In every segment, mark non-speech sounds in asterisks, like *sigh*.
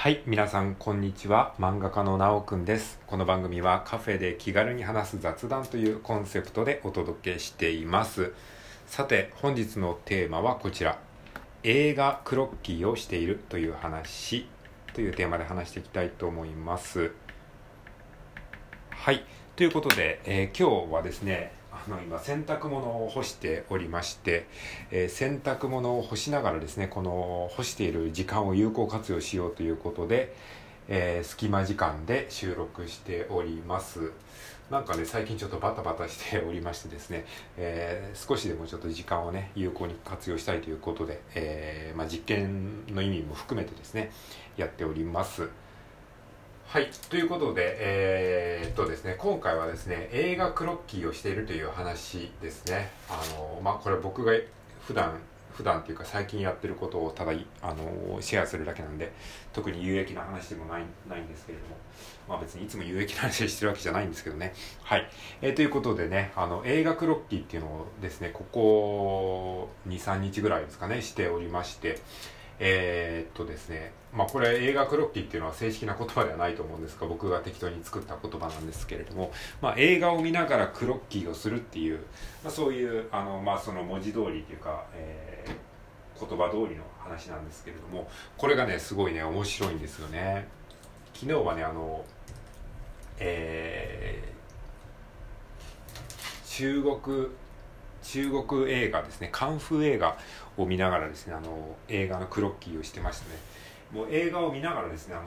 はい、皆さんこんにちは。漫画家のなおくんです。この番組はカフェで気軽に話す雑談というコンセプトでお届けしています。さて、本日のテーマはこちら。映画クロッキーをしているという話というテーマで話していきたいと思います。はい、ということで、えー今日はですね、の今洗濯物を干しておりまして、えー洗濯物を干しながらですねこの干している時間を有効活用しようということで、えー隙間時間で収録しております。なんかね最近ちょっとバタバタしておりましてですね、えー少しでもちょっと時間をね有効に活用したいということで、えーまあ、実験の意味も含めてですねやっております。はい。ということで、えーっとですね、今回はですね、映画クロッキーをしているという話ですね。あの、まあ、これ僕が普段、普段っていうか最近やってることをただ、あの、シェアするだけなんで、特に有益な話でもない、ないんですけれども、まあ別にいつも有益な話してるわけじゃないんですけどね。はい。えーということでね、あの、映画クロッキーっていうのをですね、ここ2、3日ぐらいですかね、しておりまして、えーっとですね、まあこれ映画クロッキーっていうのは正式な言葉ではないと思うんですが、僕が適当に作った言葉なんですけれども、まあ映画を見ながらクロッキーをするっていう、まあそういう、あの、まあその文字通りというか、えー言葉通りの話なんですけれども、これがね、すごいね、面白いんですよね。昨日はね、あの、えー中国、中国映画ですね、カンフー映画を見ながらですね、あの、映画のクロッキーをしてましたね。もう映画を見ながらですね、あの、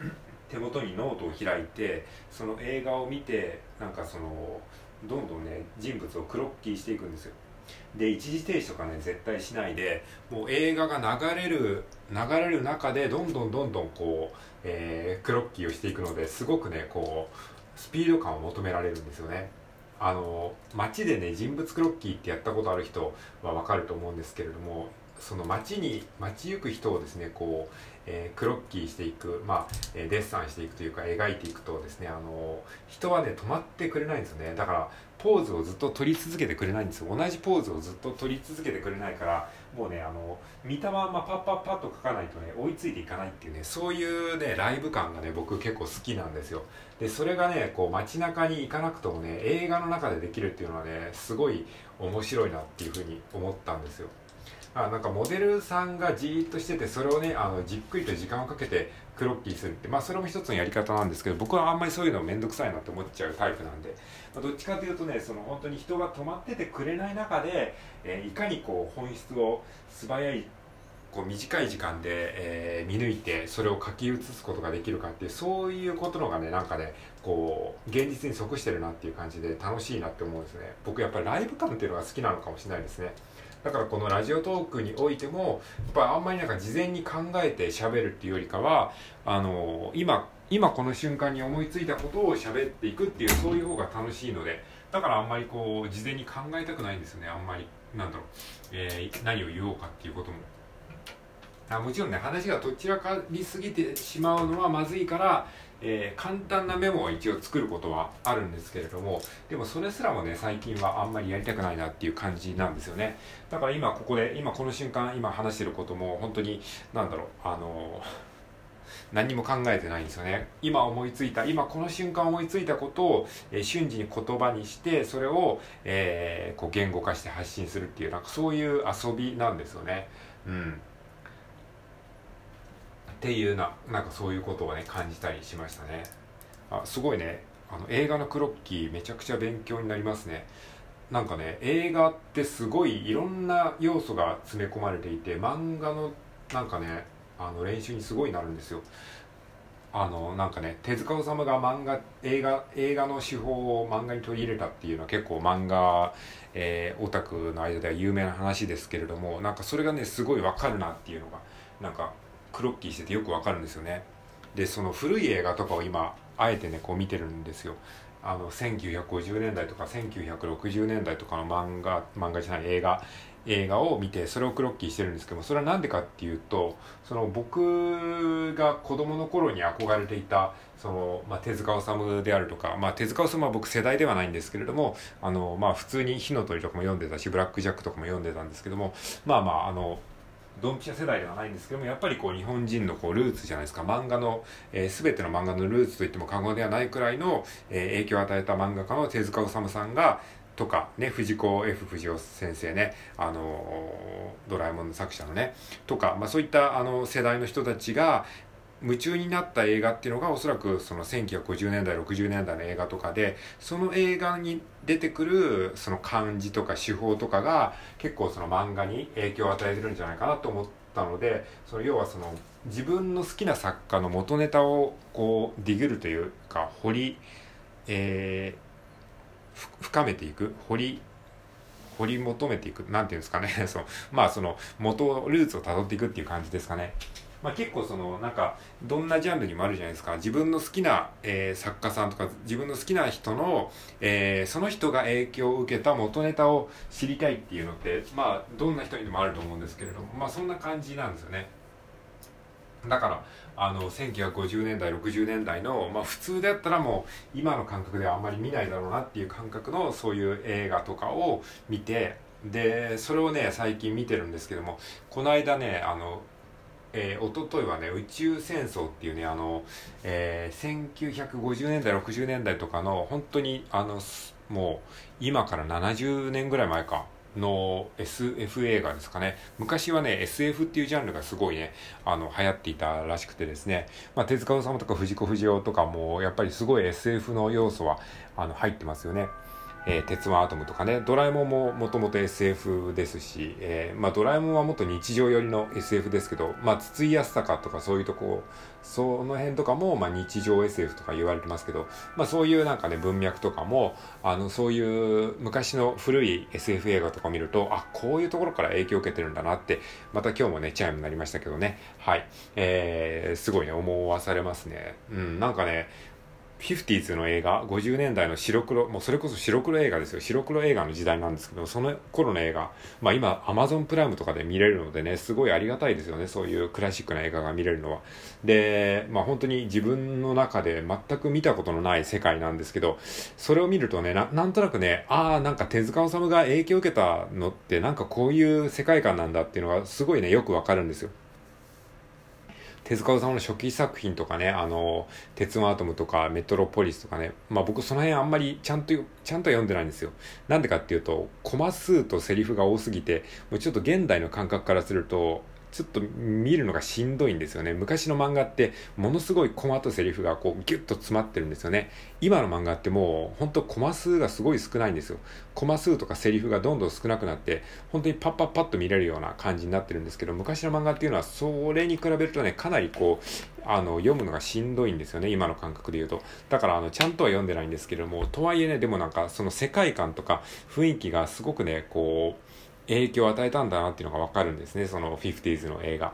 *clears throat* 手元にノートを開いて、その映画を見て、なんかその、どんどんね、人物をクロッキーしていくんですよ。で、一時停止とかね、絶対しないで、もう映画が流れる、流れる中で、どんどんどんどんこう、えークロッキーをしていくので、すごくね、こう、スピード感を求められるんですよね。あの街でね人物クロッキーってやったことある人はわかると思うんですけれどもその街に街行く人をですねこう、えークロッキーしていく、まあえデッサンしていくというか描いていくとですねあの人はね止まってくれないんですよね。だからポーズをずっと取り続けてくれないんですよ。同じポーズをずっと取り続けてくれないからもうねあの見たまんまパッパッパッと描かないとね追いついていかないっていうねそういうねライブ感がね僕結構好きなんですよ。でそれがねこう街中に行かなくともね映画の中でできるっていうのはねすごい面白いなっていうふうに思ったんですよ。あなんかモデルさんがじーっとしててそれをねあのじっくりと時間をかけてクロッキーするってまあそれも一つのやり方なんですけど僕はあんまりそういうの面倒くさいなって思っちゃうタイプなんで、まあどっちかというとねその本当に人が止まっててくれない中で、えーいかにこう本質を素早いこう短い時間で、えー見抜いてそれを書き写すことができるかっていうそういうことのがねなんかねこう現実に即してるなっていう感じで楽しいなって思うんですね。僕やっぱりライブ感っていうのが好きなのかもしれないですね。だからこのラジオトークにおいてもやっぱあんまりなんか事前に考えて喋るっていうよりかはあの今今この瞬間に思いついたことを喋っていくっていうそういう方が楽しいのでだからあんまりこう事前に考えたくないんですよねあんまり。なんだろう、えー何を言おうかっていうことも。あもちろんね話がどちらかりすぎてしまうのはまずいから、えー簡単なメモを一応作ることはあるんですけれどもでもそれすらもね最近はあんまりやりたくないなっていう感じなんですよね。だから今ここで今この瞬間今話してることも本当になんだろうあの何も考えてないんですよね。今思いついた今この瞬間思いついたことを、えー瞬時に言葉にしてそれを、えーこう言語化して発信するっていうなんかそういう遊びなんですよね。うん。っていうななんかそういうことをね感じたりしましたね。あすごいね。あの映画のクロッキーめちゃくちゃ勉強になりますね。なんかね映画ってすごいいろんな要素が詰め込まれていて漫画のなんかねあの練習にすごいなるんですよ。あのなんかね手塚治虫が漫画映画映画の手法を漫画に取り入れたっていうのは結構漫画、えーオタクの間では有名な話ですけれどもなんかそれがねすごいわかるなっていうのがなんかクロッキーしててよくわかるんですよね。でその古い映画とかを今あえてねこう見てるんですよ。あの1950年代とか1960年代とかの漫画漫画じゃない映画映画を見てそれをクロッキーしてるんですけどもそれは何でかっていうとその僕が子供の頃に憧れていたその、まあ、手塚治虫であるとか、まあ、手塚治虫は僕世代ではないんですけれどもあの、まあ、普通に「火の鳥」とかも読んでたし「ブラック・ジャック」とかも読んでたんですけどもまあまああのドンピシャ世代ではないんですけどもやっぱりこう日本人のこうルーツじゃないですか。漫画の、えー、全ての漫画のルーツといっても過言ではないくらいの、えー、影響を与えた漫画家の手塚治虫さんがとかね藤子 F 不二雄先生ねあのドラえもんの作者のねとか、まあ、そういったあの世代の人たちが夢中になった映画っていうのがおそらくその1950年代60年代の映画とかでその映画に出てくるその漢字とか手法とかが結構その漫画に影響を与えてるんじゃないかなと思ったのでその要はその自分の好きな作家の元ネタをこうディグるというか掘り、えー、深めていく掘り掘り求めていくなんていうんですかね *laughs* そのまあその元ルーツをたどっていくっていう感じですかね。まあ、結構そのなんかどんなジャンルにもあるじゃないですか。自分の好きな、えー、作家さんとか自分の好きな人の、えー、その人が影響を受けた元ネタを知りたいっていうのってまあどんな人にでもあると思うんですけれどもまあそんな感じなんですよね。だからあの1950年代60年代の、まあ、普通であったらもう今の感覚ではあんまり見ないだろうなっていう感覚のそういう映画とかを見てでそれをね最近見てるんですけどもこの間ねあのえー、一昨日はね宇宙戦争っていうねあの、えー、1950年代60年代とかの本当にあのもう今から70年ぐらい前かの SF 映画ですかね。昔はね、SF っていうジャンルがすごいね、あの、流行っていたらしくてですね、まあ、手塚治虫とか藤子不二雄とかも、やっぱりすごい SF の要素は、あの、入ってますよね。えー、鉄腕アトムとかね、ドラえもんももともと SF ですし、えー、まあドラえもんはもっと日常寄りの SF ですけど、まあ筒井康隆とかそういうとこ、その辺とかも、まあ日常 SF とか言われてますけど、まあそういうなんかね、文脈とかも、あの、そういう昔の古い SF 映画とか見ると、あ、こういうところから影響を受けてるんだなって、また今日もね、チャイムになりましたけどね、はい、えー、すごいね、思わされますね。うん、なんかね、50s の映画、50年代の白黒、もうそれこそ白黒映画ですよ。白黒映画の時代なんですけど、その頃の映画、まあ今、Amazon プライムとかで見れるのでね、すごいありがたいですよね。そういうクラシックな映画が見れるのは。で、まあ本当に自分の中で全く見たことのない世界なんですけど、それを見るとね、ななんとなくね、ああ、なんか手塚治虫が影響を受けたのって、なんかこういう世界観なんだっていうのがすごいね、よくわかるんですよ。手塚治虫の初期作品とかね、あの、鉄腕アトムとかメトロポリスとかね、まあ僕その辺あんまりちゃんと、ちゃんと読んでないんですよ。なんでかっていうと、コマ数とセリフが多すぎて、もうちょっと現代の感覚からすると、ちょっと見るのがしんどいんですよね。昔の漫画ってものすごいコマとセリフがこうギュッと詰まってるんですよね。今の漫画ってもう本当コマ数がすごい少ないんですよ。コマ数とかセリフがどんどん少なくなって本当にパッパッパッと見れるような感じになってるんですけど昔の漫画っていうのはそれに比べるとねかなりこうあの読むのがしんどいんですよね今の感覚で言うとだからあのちゃんとは読んでないんですけどもとはいえねでもなんかその世界観とか雰囲気がすごくねこう影響を与えたんだなっていうのがわかるんですね、その 50s の映画。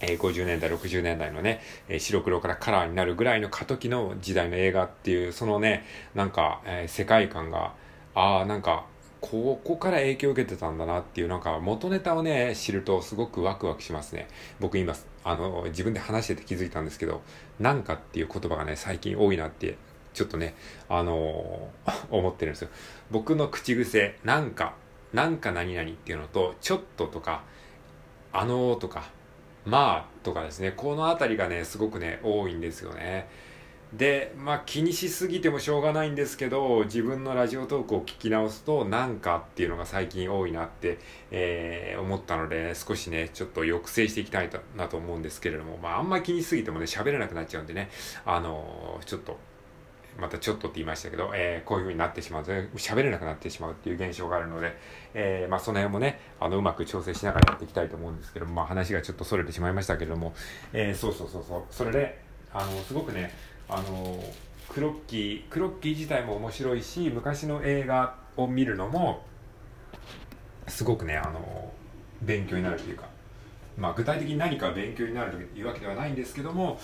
えー、50年代、60年代のね、えー、白黒からカラーになるぐらいの過渡期の時代の映画っていう、そのね、なんか、えー、世界観が、ああ、なんか、ここから影響を受けてたんだなっていう、なんか元ネタをね、知るとすごくワクワクしますね。僕今、あの、自分で話してて気づいたんですけど、なんかっていう言葉がね、最近多いなって、ちょっとね、あの *laughs* 思ってるんですよ。僕の口癖、なんかなんか何々っていうのと、ちょっととか、あのーとか、まあとかですね、このあたりがね、すごくね、多いんですよね。で、まあ気にしすぎてもしょうがないんですけど、自分のラジオトークを聞き直すと、なんかっていうのが最近多いなって、えー、思ったので、少しね、ちょっと抑制していきたいなと思うんですけれども、まああんまり気にしすぎてもね、喋れなくなっちゃうんでね、あのー、ちょっとまたちょっとって言いましたけど、えー、こういう風になってしまうと、ね、喋れなくなってしまうっていう現象があるので、えー、まあその辺もね、あの、うまく調整しながらやっていきたいと思うんですけどまあ話がちょっと逸れてしまいましたけれども、えー、そうそうそうそう、それで、あの、すごくね、あの、クロッキー、クロッキー自体も面白いし、昔の映画を見るのも、すごくね、あの、勉強になるというか、まあ、具体的に何か勉強になるというわけではないんですけども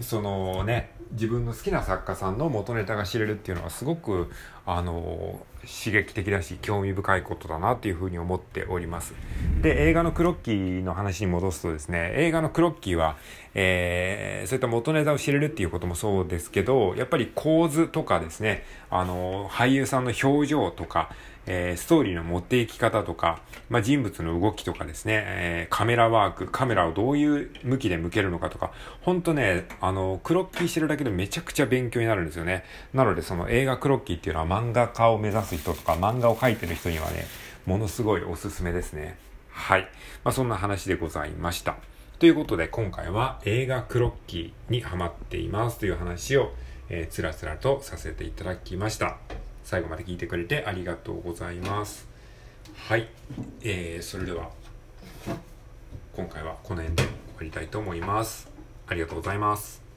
そのね自分の好きな作家さんの元ネタが知れるっていうのはすごくあの刺激的だし興味深いことだなっていうふうに思っております。で映画のクロッキーの話に戻すとですね映画のクロッキーは、えー、そういった元ネタを知れるっていうこともそうですけどやっぱり構図とかですねあの俳優さんの表情とかえー、ストーリーの持っていき方とか、まあ、人物の動きとかですね、えー、カメラワーク、カメラをどういう向きで向けるのかとか、ほんとね、あの、クロッキーしてるだけでめちゃくちゃ勉強になるんですよね。なので、その映画クロッキーっていうのは漫画家を目指す人とか、漫画を描いてる人にはね、ものすごいおすすめですね。はい。まあ、そんな話でございました。ということで、今回は映画クロッキーにハマっていますという話を、えー、つらつらとさせていただきました。最後まで聞いてくれてありがとうございます。はい。えー、それでは、今回はこの辺で終わりたいと思います。ありがとうございます。